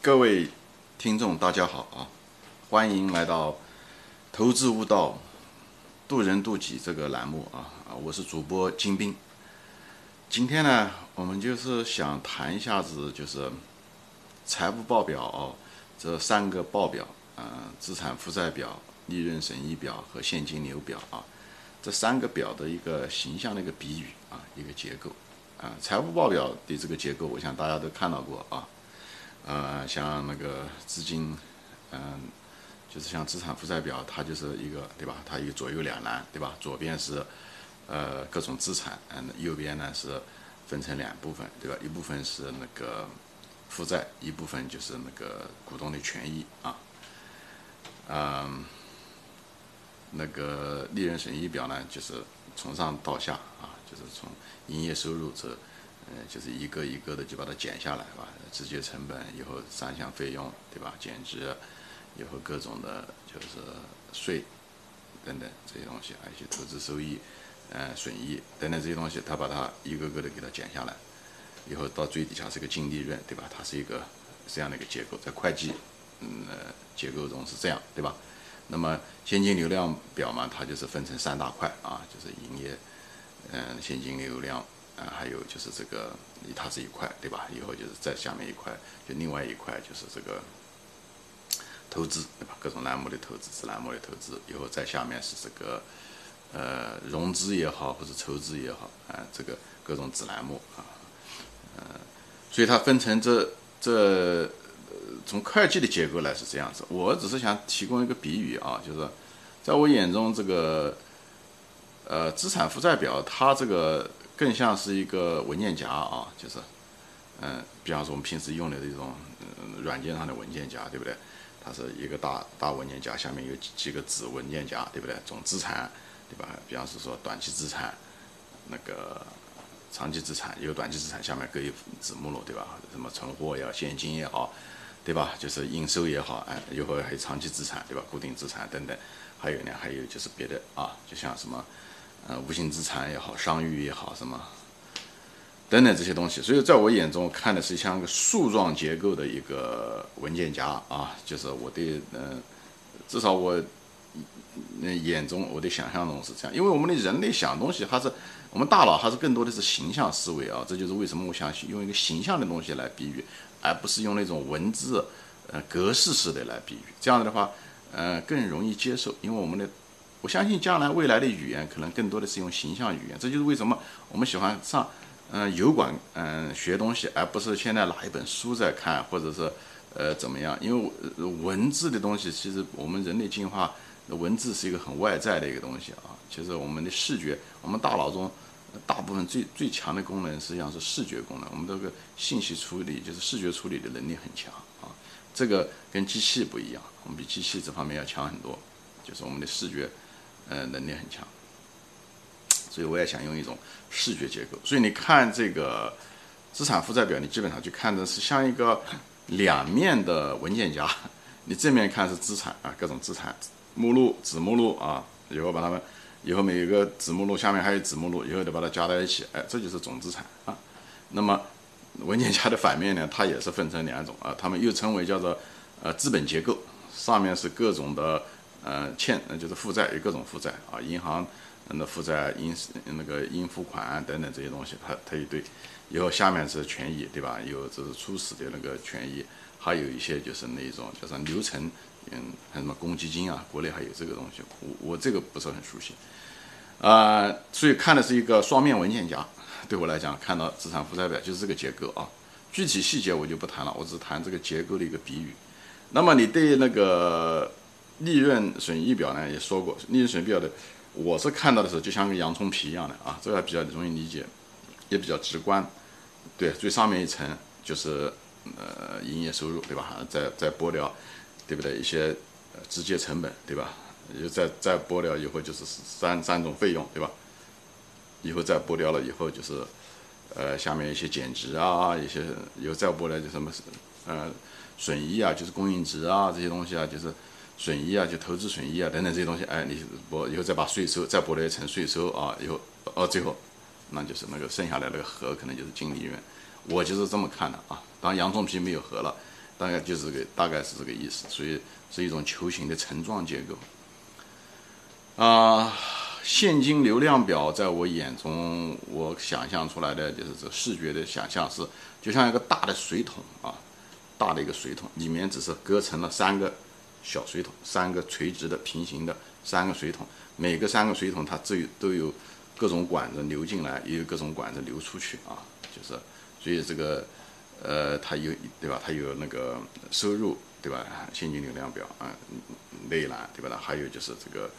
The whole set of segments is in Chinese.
各位听众，大家好啊！欢迎来到《投资悟道，渡人渡己》这个栏目啊啊！我是主播金兵。今天呢，我们就是想谈一下子，就是财务报表哦，这三个报表，啊，资产负债表、利润损益表和现金流表啊，这三个表的一个形象的一个比喻啊，一个结构啊。财务报表的这个结构，我想大家都看到过啊。呃，像那个资金，嗯，就是像资产负债表，它就是一个，对吧？它有左右两栏，对吧？左边是呃各种资产，嗯，右边呢是分成两部分，对吧？一部分是那个负债，一部分就是那个股东的权益啊。嗯，那个利润损益表呢，就是从上到下啊，就是从营业收入这。呃，就是一个一个的就把它减下来，吧？直接成本以后三项费用，对吧？减值以后各种的，就是税等等这些东西，还有一些投资收益、呃损益等等这些东西，他把它一个个的给它减下来，以后到最底下是个净利润，对吧？它是一个这样的一个结构，在会计嗯结构中是这样，对吧？那么现金流量表嘛，它就是分成三大块啊，就是营业嗯现金流量。啊，还有就是这个，它是一块，对吧？以后就是在下面一块，就另外一块就是这个投资，对吧？各种栏目的投资，子栏目的投资，以后在下面是这个呃融资也好，或者筹资也好，啊，这个各种子栏目啊，呃，所以它分成这这呃从会计的结构来是这样子。我只是想提供一个比喻啊，就是在我眼中，这个呃资产负债表，它这个。更像是一个文件夹啊，就是，嗯，比方说我们平时用的这种嗯软件上的文件夹，对不对？它是一个大大文件夹，下面有几几个子文件夹，对不对？总资产，对吧？比方是说短期资产，那个长期资产，有短期资产下面各一子目录，对吧？什么存货也好，现金也好，对吧？就是应收也好，哎，以后还有长期资产，对吧？固定资产等等，还有呢，还有就是别的啊，就像什么。呃，无形资产也好，商誉也好，什么等等这些东西，所以在我眼中看的是像个树状结构的一个文件夹啊，就是我对嗯，至少我那眼中我的想象中是这样，因为我们的人类想东西，还是我们大脑还是更多的是形象思维啊，这就是为什么我想用一个形象的东西来比喻，而不是用那种文字呃格式式的来比喻，这样的话，呃更容易接受，因为我们的。我相信将来未来的语言可能更多的是用形象语言，这就是为什么我们喜欢上嗯油管嗯学东西，而不是现在拿一本书在看，或者是呃怎么样？因为文字的东西，其实我们人类进化，文字是一个很外在的一个东西啊。其实我们的视觉，我们大脑中大部分最最强的功能实际上是视觉功能，我们这个信息处理就是视觉处理的能力很强啊。这个跟机器不一样，我们比机器这方面要强很多，就是我们的视觉。呃，能力很强，所以我也想用一种视觉结构。所以你看这个资产负债表，你基本上就看的是像一个两面的文件夹。你正面看是资产啊，各种资产目录、子目录啊，以后把它们以后每一个子目录下面还有子目录，以后得把它加在一起，哎，这就是总资产啊。那么文件夹的反面呢，它也是分成两种啊，它们又称为叫做呃资本结构，上面是各种的。呃，欠呃就是负债有各种负债啊，银行的负债应那个应付款等等这些东西，它它一堆，以后下面是权益对吧？有这是初始的那个权益，还有一些就是那种叫什么流程，嗯，还什么公积金啊，国内还有这个东西，我我这个不是很熟悉，啊，所以看的是一个双面文件夹，对我来讲看到资产负债表就是这个结构啊，具体细节我就不谈了，我只谈这个结构的一个比喻。那么你对那个？利润损益表呢也说过，利润损益表的，我是看到的时候就像个洋葱皮一样的啊，这个比较容易理解，也比较直观。对，最上面一层就是呃营业收入，对吧？再再剥掉，对不对？一些直接成本，对吧？又再再剥掉以后就是三三种费用，对吧？以后再剥掉了以后就是呃下面一些减值啊，一些以后再剥掉就什么呃损益啊，就是供应值啊这些东西啊，就是。损益啊，就投资损益啊，等等这些东西，哎，你拨以后再把税收再拨了一层税收啊，以后哦，最后那就是那个剩下来那个核可能就是净利润，我就是这么看的啊。当洋葱皮没有核了，大概就是个大概是这个意思，所以是一种球形的层状结构。啊，现金流量表在我眼中，我想象出来的就是这视觉的想象是，就像一个大的水桶啊，大的一个水桶，里面只是隔成了三个小水桶，三个垂直的平行的三个水桶，每个三个水桶它都有都有各种管子流进来，也有各种管子流出去啊，就是所以这个呃，它有对吧？它有那个收入对吧？现金流量表啊，内栏对吧？还有就是这个。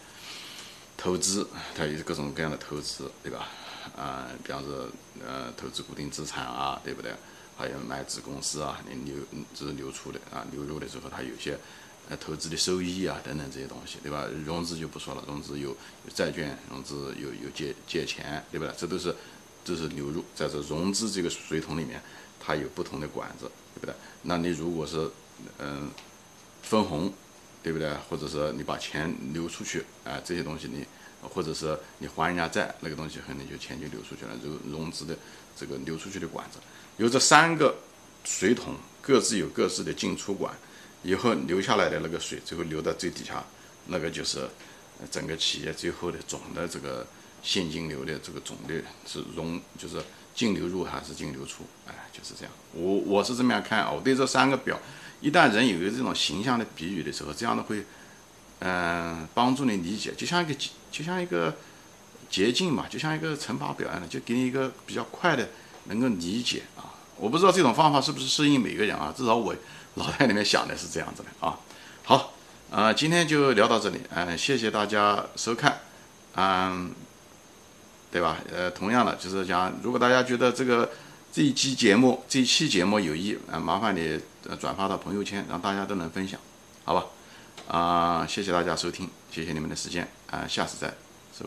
投资，它有各种各样的投资，对吧？啊，比方说，呃，投资固定资产啊，对不对？还有买子公司啊，你流这是流出的啊，流入的时候它有些投资的收益啊等等这些东西，对吧？融资就不说了，融资有债券融资，有有借借钱，对不对？这都是都是流入，在这融资这个水桶里面，它有不同的管子，对不对？那你如果是嗯分红。对不对？或者是你把钱流出去，啊，这些东西你，或者是你还人家债，那个东西可能就钱就流出去了，就融资的这个流出去的管子，有这三个水桶，各自有各自的进出管，以后流下来的那个水，最后流到最底下，那个就是整个企业最后的总的这个现金流的这个总的是融，就是净流入还是净流出，哎，就是这样。我我是这么样看啊，我对这三个表。一旦人有一个这种形象的比喻的时候，这样的会，嗯，帮助你理解，就像一个就像一个捷径嘛，就像一个乘法表一样的，就给你一个比较快的能够理解啊。我不知道这种方法是不是适应每个人啊，至少我脑袋里面想的是这样子的啊。好，呃，今天就聊到这里，嗯，谢谢大家收看，嗯，对吧？呃，同样的就是讲，如果大家觉得这个。这一期节目，这一期节目有益，啊，麻烦你转发到朋友圈，让大家都能分享，好吧？啊，谢谢大家收听，谢谢你们的时间，啊，下次再收，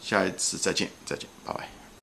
下一次再见，再见，拜拜。